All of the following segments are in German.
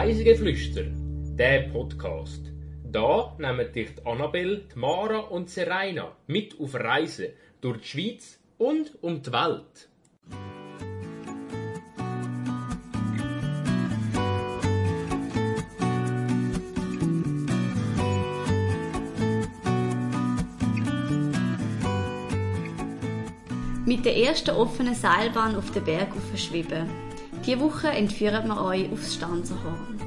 Reisegeflüster, der Podcast. Da nehmen dich die Annabelle, Mara und Serena mit auf Reisen durch die Schweiz und um die Welt. Mit der ersten offenen Seilbahn auf den Berg schweben. Diese Woche entführen wir euch aufs Stanzerhorn.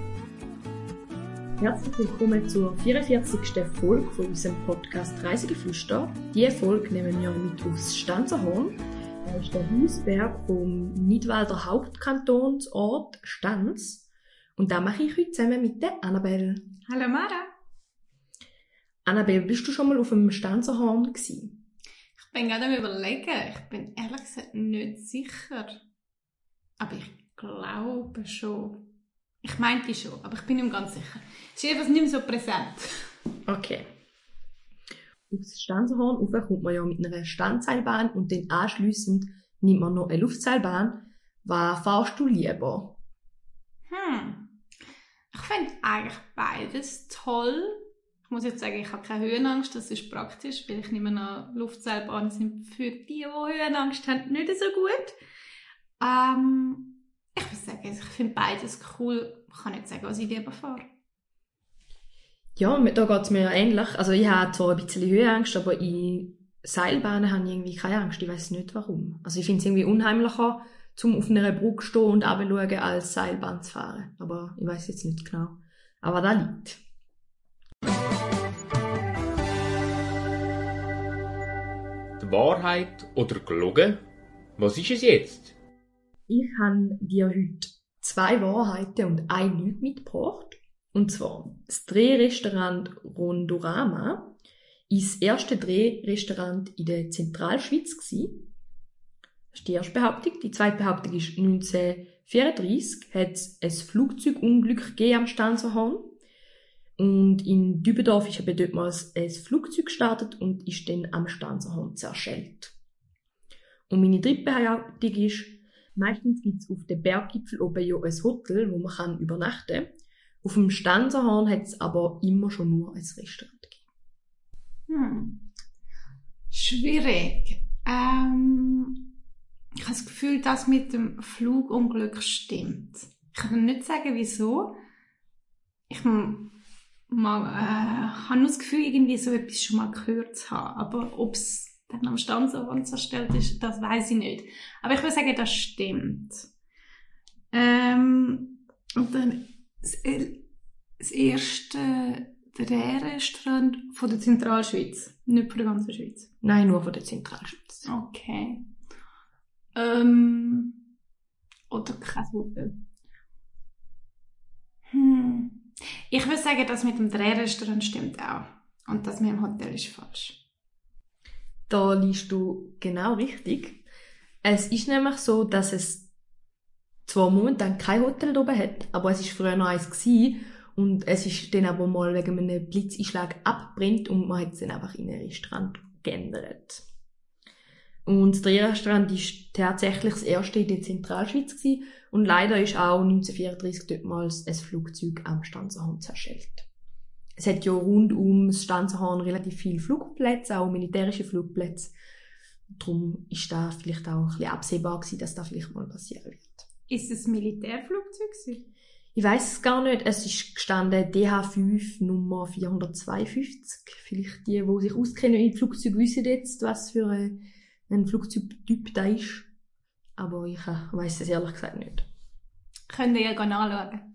Herzlich willkommen zur 44. Folge von unserem Podcast Reisegeflüster. Diese Folge nehmen wir mit aufs Stanzerhorn. Das ist der Hausberg vom Nidwalder Hauptkantonsort Stanz. Und da mache ich heute zusammen mit der Annabelle. Hallo Mara. Annabelle, bist du schon mal auf dem Stanzerhorn gewesen? Ich bin gerade am überlegen. Ich bin ehrlich gesagt nicht sicher. Aber ich glaube schon. Ich meinte schon, aber ich bin nicht ganz sicher. Es ist einfach nicht mehr so präsent. Okay. Aufs Stanzerhorn rauf kommt man ja mit einer Standseilbahn und dann anschliessend nimmt man noch eine Luftseilbahn. Was fahrst du lieber? Hm. Ich finde eigentlich beides toll muss jetzt sagen, ich habe keine Höhenangst, das ist praktisch, weil ich nehme an, Luftseilbahnen sind für die, die Höhenangst haben, nicht so gut. Ähm, ich würde sagen, ich finde beides cool. Ich kann nicht sagen, was ich lieber fahre. Ja, da geht es mir ähnlich. Also ich habe zwar ein bisschen Höhenangst, aber in Seilbahnen habe ich irgendwie keine Angst. Ich weiß nicht warum. Also ich finde es irgendwie unheimlicher, zum auf einer Brücke stehen und runterschauen, als Seilbahn zu fahren. Aber ich weiß jetzt nicht genau. Aber da liegt. Wahrheit oder gelogen? Was ist es jetzt? Ich habe dir heute zwei Wahrheiten und ein Lüge mitgebracht. Und zwar das Drehrestaurant Rondorama ist das erste Drehrestaurant in der Zentralschweiz. Das ist die erste Behauptung. Die zweite Behauptung ist 1934 hat es ein Flugzeugunglück gegeben am Stanzerhorn. Und in Dübendorf ist eben dort ein Flugzeug gestartet und ist dann am Stanzerhorn zerschellt. Und meine dritte Behauptung ist, meistens gibt es auf dem Berggipfel oben ja ein Hotel, wo man kann übernachten kann. Auf dem Stanzerhorn hat es aber immer schon nur ein Restaurant gegeben. Hm. Schwierig. Ähm, ich habe das Gefühl, dass mit dem Flugunglück stimmt. Ich kann nicht sagen, wieso. Ich äh, habe nur das Gefühl, irgendwie so etwas schon mal gehört zu haben. Aber ob es dann am Standort zerstellt ist, das weiß ich nicht. Aber ich würde sagen, das stimmt. Ähm, und dann das, das erste Drehrestaurant von der Zentralschweiz, nicht von der ganzen Schweiz. Nein, nur von der Zentralschweiz. Okay. Ähm, oder kein Hotel. Hm. Ich würde sagen, das mit dem Drehrestaurant stimmt auch. Und das mit dem Hotel ist falsch. Da liest du genau richtig. Es ist nämlich so, dass es zwar momentan kein Hotel oben hat, aber es ist früher noch eins gewesen, und es ist dann aber mal wegen einem Blitzeinschlag abbrennt und man hat es dann einfach in ein Restaurant geändert. Und das Drehrestaurant ist tatsächlich das erste in der Zentralschweiz gewesen und leider ist auch 1934 dortmals ein Flugzeug am Stanzerhorn zerschellt. Es hat ja rund um das Stanzerhorn relativ viele Flugplätze, auch militärische Flugplätze. Darum ist da vielleicht auch ein bisschen absehbar gewesen, dass das vielleicht mal passieren wird. Ist es ein Militärflugzeug gewesen? Ich weiß es gar nicht. Es ist gestanden DH5 Nummer 452. Vielleicht die, die sich auskennen in Flugzeugen, wissen jetzt, was für ein ein Flugzeugtyp da ist. Aber ich äh, weiß es ehrlich gesagt nicht. Könnt ihr ja anschauen.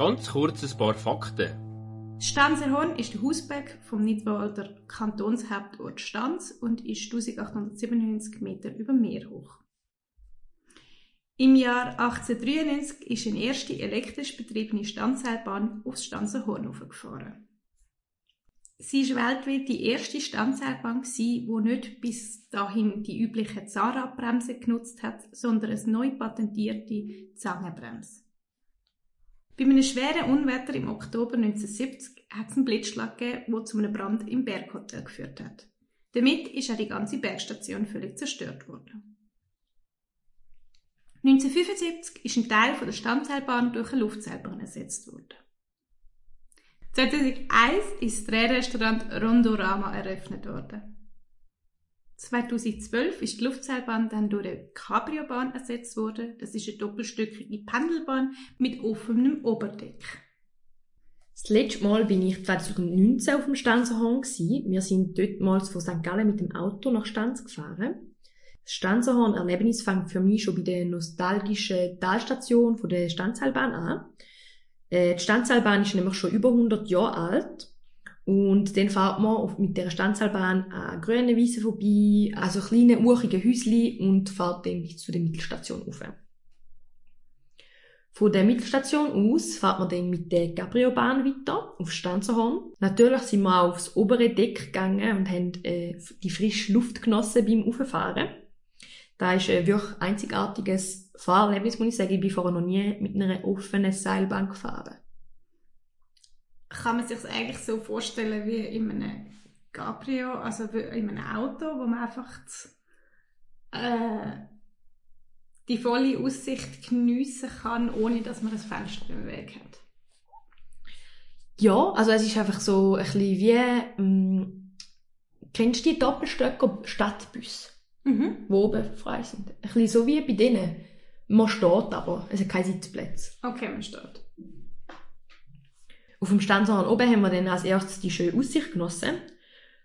Ganz kurz ein paar Fakten. Stanzerhorn ist der Hausberg vom Nidwalder Kantonshauptort Stanz und ist 1897 Meter über Meer hoch. Im Jahr 1893 ist eine erste elektrisch betriebene Standseilbahn aufs Stanzerhorn gefahren. Sie war weltweit die erste Standseilbahn, die nicht bis dahin die übliche Zahnradbremse genutzt hat, sondern eine neu patentierte Zangenbremse. Bei einem schweren Unwetter im Oktober 1970 hat es einen Blitzschlag gegeben, der zu einem Brand im Berghotel geführt hat. Damit ist auch die ganze Bergstation völlig zerstört worden. 1975 ist ein Teil von der Standseilbahn durch eine Luftseilbahn ersetzt worden. 2001 ist das Drehrestaurant Rondorama eröffnet worden. 2012 ist die Luftseilbahn dann durch eine Cabriobahn ersetzt worden. Das ist eine doppelstöckige Pendelbahn mit offenem Oberdeck. Das letzte Mal bin ich 2019 auf dem Stanzerhorn. Wir sind dortmals von St. Gallen mit dem Auto nach Stanz gefahren. Das Stanzerhorn-Erlebnis fängt für mich schon bei der nostalgischen Talstation der Stanzheilbahn an. Äh, die Stanzheilbahn ist nämlich schon über 100 Jahre alt. Und dann fährt man mit der Stanzheilbahn an grünen Wiesen vorbei, also kleine, urige Häusli und fährt dann bis zu der Mittelstation rauf. Von der Mittelstation aus fährt man dann mit der Gabriobahn weiter auf Stanzerhorn. Natürlich sind wir auch aufs obere Deck gegangen und haben äh, die frische Luft genossen beim Auffahren. Da ist ein wirklich einzigartiges Fahrerlebnis, muss ich sagen. Ich bin vorher noch nie mit einer offenen Seilbahn gefahren. Kann man sich das eigentlich so vorstellen wie in einem Cabrio, also in einem Auto, wo man einfach äh, die volle Aussicht geniessen kann, ohne dass man das Fenster im Weg hat? Ja, also es ist einfach so ein bisschen wie, ähm, kennst du die Doppelstöcker Stadtbus? Mhm. die oben frei sind. Ein bisschen so wie bei denen. Man steht aber, es hat keine Sitzplätze. Okay, man steht. Auf dem Standsaal oben haben wir dann als erstes die schöne Aussicht genossen.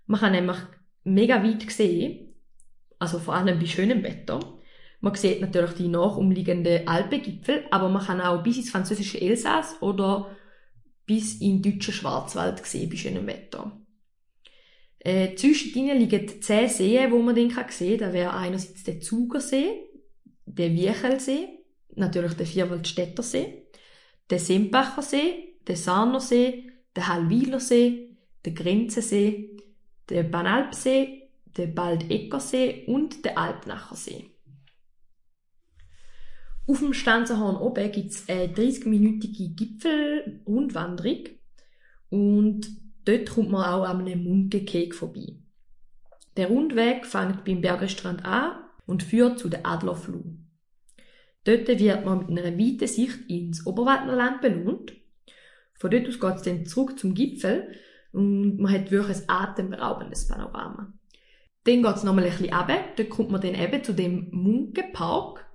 Man kann nämlich mega weit sehen, also vor allem bei schönem Wetter. Man sieht natürlich die nachumliegenden Alpengipfel, aber man kann auch bis ins französische Elsass oder bis in den deutschen Schwarzwald sehen bei schönem Wetter. Äh, zwischendrin liegen zehn Seen, wo man den kann sehen kann. Da wäre einerseits der Zugersee, der Wiechelsee, natürlich der Vierwaldstättersee, der Sempachersee, der Sarnersee, der Hallwilersee, der Grenzensee, der Banalpsee, der Baldeckersee und der Alpnachersee. Auf dem Stanzerhorn oben gibt es eine 30-minütige Gipfelrundwanderung und Dort kommt man auch an einem Munkekeg vorbei. Der Rundweg fängt beim Bergestrand an und führt zu der Adlerfluh. Dort wird man mit einer weiten Sicht ins Oberwaldnerland belohnt. Von dort aus geht es dann zurück zum Gipfel und man hat wirklich ein atemberaubendes Panorama. Dann geht es nochmal ein bisschen runter. Dort kommt man dann eben zu dem Munkenpark,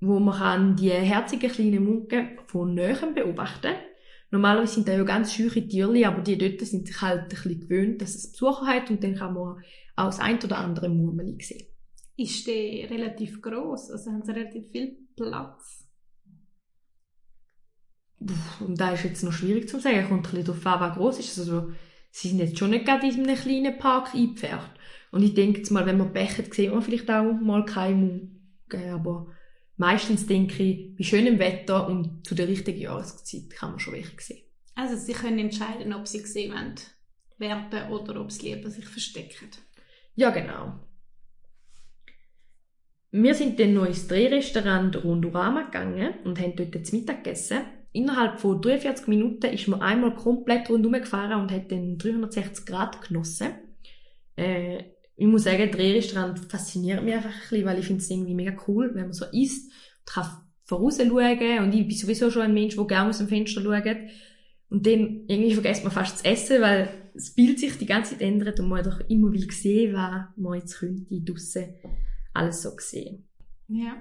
wo man kann die herzigen kleinen Munken von Nähem beobachten. Normalerweise sind da ja ganz schüche Tierli, aber die dort sind sich halt ein bisschen gewöhnt, dass es Besucher hat und dann kann man auch das ein oder andere Murmeli sehen. Ist der relativ groß? Also haben sie relativ viel Platz? Und da ist jetzt noch schwierig zu sagen. Kommt ein bisschen darauf an, was groß ist. Also, sie sind jetzt schon nicht gerade in einem kleinen Park eingepfercht. Und ich denke jetzt mal, wenn man bechert, sieht man vielleicht auch mal Munke, aber meistens denke ich, bei schönem Wetter und zu der richtigen Jahreszeit kann man schon welche sehen. Also sie können entscheiden, ob sie gesehen werden, werden oder ob sie lieber sich verstecken. Ja, genau. Wir sind dann noch ins Drehrestaurant Rondorama gegangen und haben dort zu Mittag gegessen. Innerhalb von 43 Minuten ist man einmal komplett rundherum gefahren und hat dann 360 Grad genossen. Äh, ich muss sagen, Drehrestaurant fasziniert mich einfach ein bisschen, weil ich finde es irgendwie mega cool, wenn man so isst und kann voraus schauen und ich bin sowieso schon ein Mensch, der gerne aus dem Fenster schaut und dann irgendwie vergisst man fast zu essen, weil das Bild sich die ganze Zeit ändert und man doch immer will sehen, was man jetzt könnte draussen alles so sehen. Ja,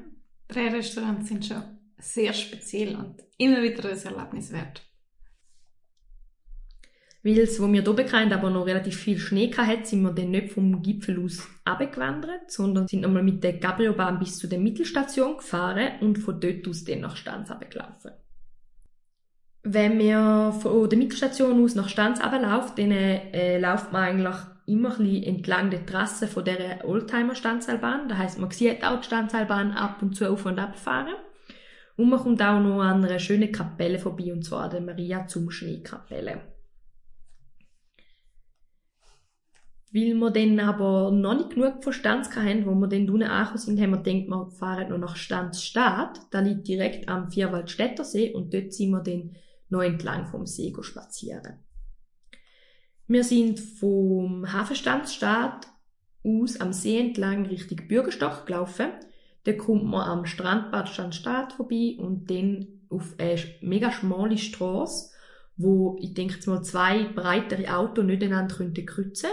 Drehrestaurants sind schon sehr speziell und immer wieder ein Erlebnis wert weil es, wo wir hier hatten, aber noch relativ viel Schnee hatte, sind wir dann nicht vom Gipfel aus abgewandert, sondern sind nochmal mit der Gabriobahn bis zu der Mittelstation gefahren und von dort aus dann nach Stanz abgelaufen. Wenn wir von der Mittelstation aus nach Stanz ablaufen, dann äh, läuft man eigentlich immer ein entlang der Trasse von der Oldtimer-Stanzalbahn. Das heisst, man sieht auch die Stanzalbahn ab und zu auf und ab fahren. Und man kommt auch noch an einer schönen Kapelle vorbei, und zwar der Maria zum Schneekapelle. Weil wir dann aber noch nicht genug von Stanz hatten, wo wir dann unten angekommen sind, haben wir gedacht, wir fahren noch nach Stanzstadt. Da liegt direkt am Vierwaldstättersee und dort sind wir dann noch entlang vom See spazieren. Wir sind vom Hafenstanzstadt aus am See entlang Richtung Bürgerstock gelaufen. Dann kommt man am Strandbad Stadt vorbei und dann auf eine mega schmale Straße, wo ich denke jetzt mal zwei breitere Autos nicht einander könnten kreuzen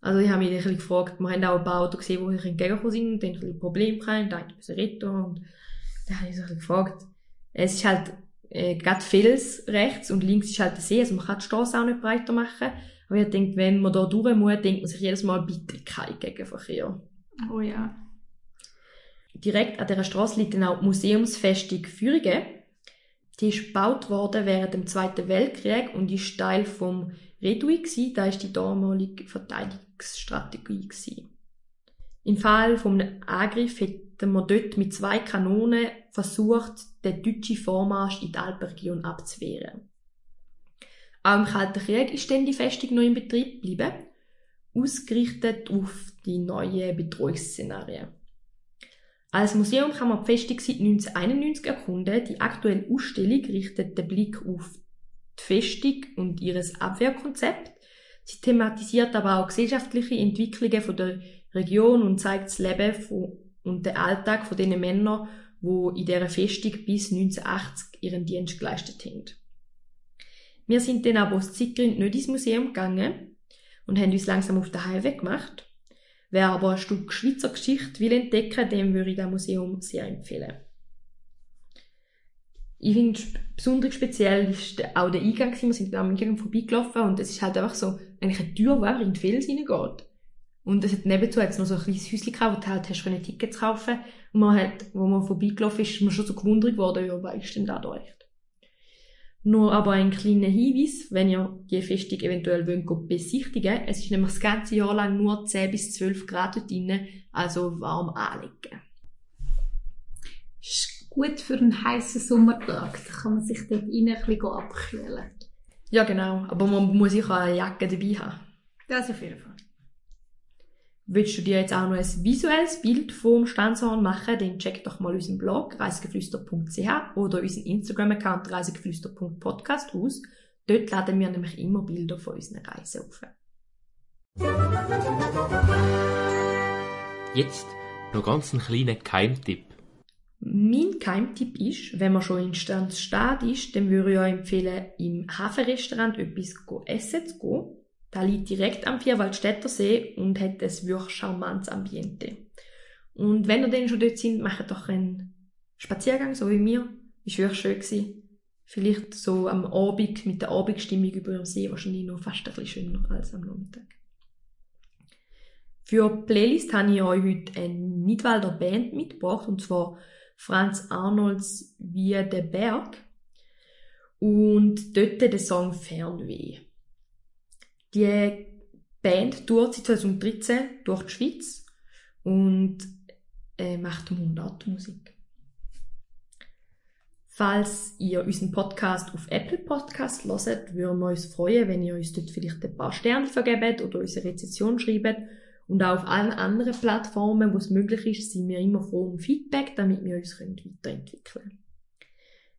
Also ich habe mich ein gefragt, wir haben auch ein paar Autos gesehen, die sich entgegengekommen sind und dann ein bisschen Probleme hatten, da müssen retten und dann habe ich so gefragt. Es ist halt äh, gerade Fels rechts und links ist halt der See, also man kann die Straße auch nicht breiter machen. Aber ich denke, wenn man da durch muss, denkt man sich jedes Mal, bitte kein Gegenverkehr. Oh ja. Direkt an dieser Straße liegt dann auch die Museumsfestung Führingen. Die ist gebaut worden während dem Zweiten Weltkrieg und ist Teil vom Redui gsi. Da ist die damalige Verteidigungsstrategie gsi. Im Fall einem Angriff hätten wir dort mit zwei Kanonen versucht, den deutschen Vormarsch in die Alpenregion abzuwehren. Auch im Kalten Krieg ist dann die Festung noch in Betrieb geblieben, ausgerichtet auf die neuen Bedrohungsszenarien. Als Museum kann man die Festung seit 1991 erkunden. Die aktuelle Ausstellung richtet den Blick auf die Festung und ihres Abwehrkonzept. Sie thematisiert aber auch gesellschaftliche Entwicklungen von der Region und zeigt das Leben von, und den Alltag von den Männern, wo in dieser Festung bis 1980 ihren Dienst geleistet haben. Wir sind dann aber aus Zeitgründen nicht ins Museum gegangen und haben uns langsam auf den Heimweg gemacht. Wer aber ein Stück Schweizer Geschichte will entdecken, dem würde ich das Museum sehr empfehlen. Ich finde, besonders speziell ist auch der Eingang. Wir sind am Eingang vorbeigelaufen und es ist halt einfach so eigentlich eine Tür, die in die Fels hineingeht. Und es hat nebenzu jetzt noch so ein kleines Häuschen gehabt, wo du halt hast können Tickets kaufen Und man hat, wo man vorbeigelaufen ist, ist man schon so gewundert worden, ja, was ist denn da da echt? Nur aber ein kleiner Hinweis, wenn ihr die Festung eventuell wollt, besichtigen Es ist nämlich das ganze Jahr lang nur 10 bis 12 Grad dort drin, also warm anlegen. Ist gut für einen heißen Sommertag. Da kann man sich dort rein ein bisschen abkühlen. Ja, genau. Aber man muss sicher eine Jacke dabei haben. Das auf jeden Fall. Willst du dir jetzt auch noch ein visuelles Bild vom Stanzhorn machen, dann check doch mal unseren Blog reisegeflüster.ch oder unseren Instagram-Account reisegeflüster.podcast aus. Dort laden wir nämlich immer Bilder von unseren Reisen auf. Jetzt noch ganz einen kleinen Keimtipp. Mein Keimtipp ist, wenn man schon in Stanzstadt ist, dann würde ich euch empfehlen, im Hafenrestaurant etwas essen zu gehen. Da liegt direkt am Vierwaldstätter See und hat ein wirklich charmantes Ambiente. Und wenn ihr dann schon dort sind, macht doch einen Spaziergang, so wie mir. Ist wirklich schön gewesen. Vielleicht so am Abend mit der Abendstimmung über dem See wahrscheinlich noch fast ein bisschen schöner als am Nachmittag. Für die Playlist habe ich euch heute eine Nidwalder Band mitgebracht, und zwar Franz Arnolds Wie der Berg. Und dort der Song Fernweh. Die Band tourt seit 2013 durch die Schweiz und äh, macht Mundartmusik. Falls ihr unseren Podcast auf Apple Podcast hört, würden wir uns freuen, wenn ihr uns dort vielleicht ein paar Sterne vergebt oder unsere Rezession schreibt. Und auch auf allen anderen Plattformen, wo es möglich ist, sind wir immer froh um Feedback, damit wir uns weiterentwickeln können.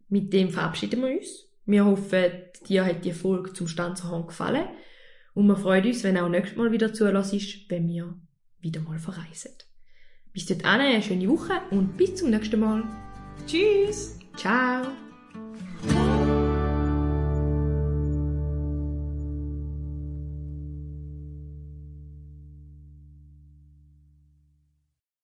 Mit dem verabschieden wir uns. Wir hoffen, dir hat die Folge zum Stanzerhorn gefallen. Und wir freuen uns, wenn auch nächstes Mal wieder zulässt, wenn wir wieder mal verreisen. Bis dahin eine schöne Woche und bis zum nächsten Mal. Tschüss! Ciao!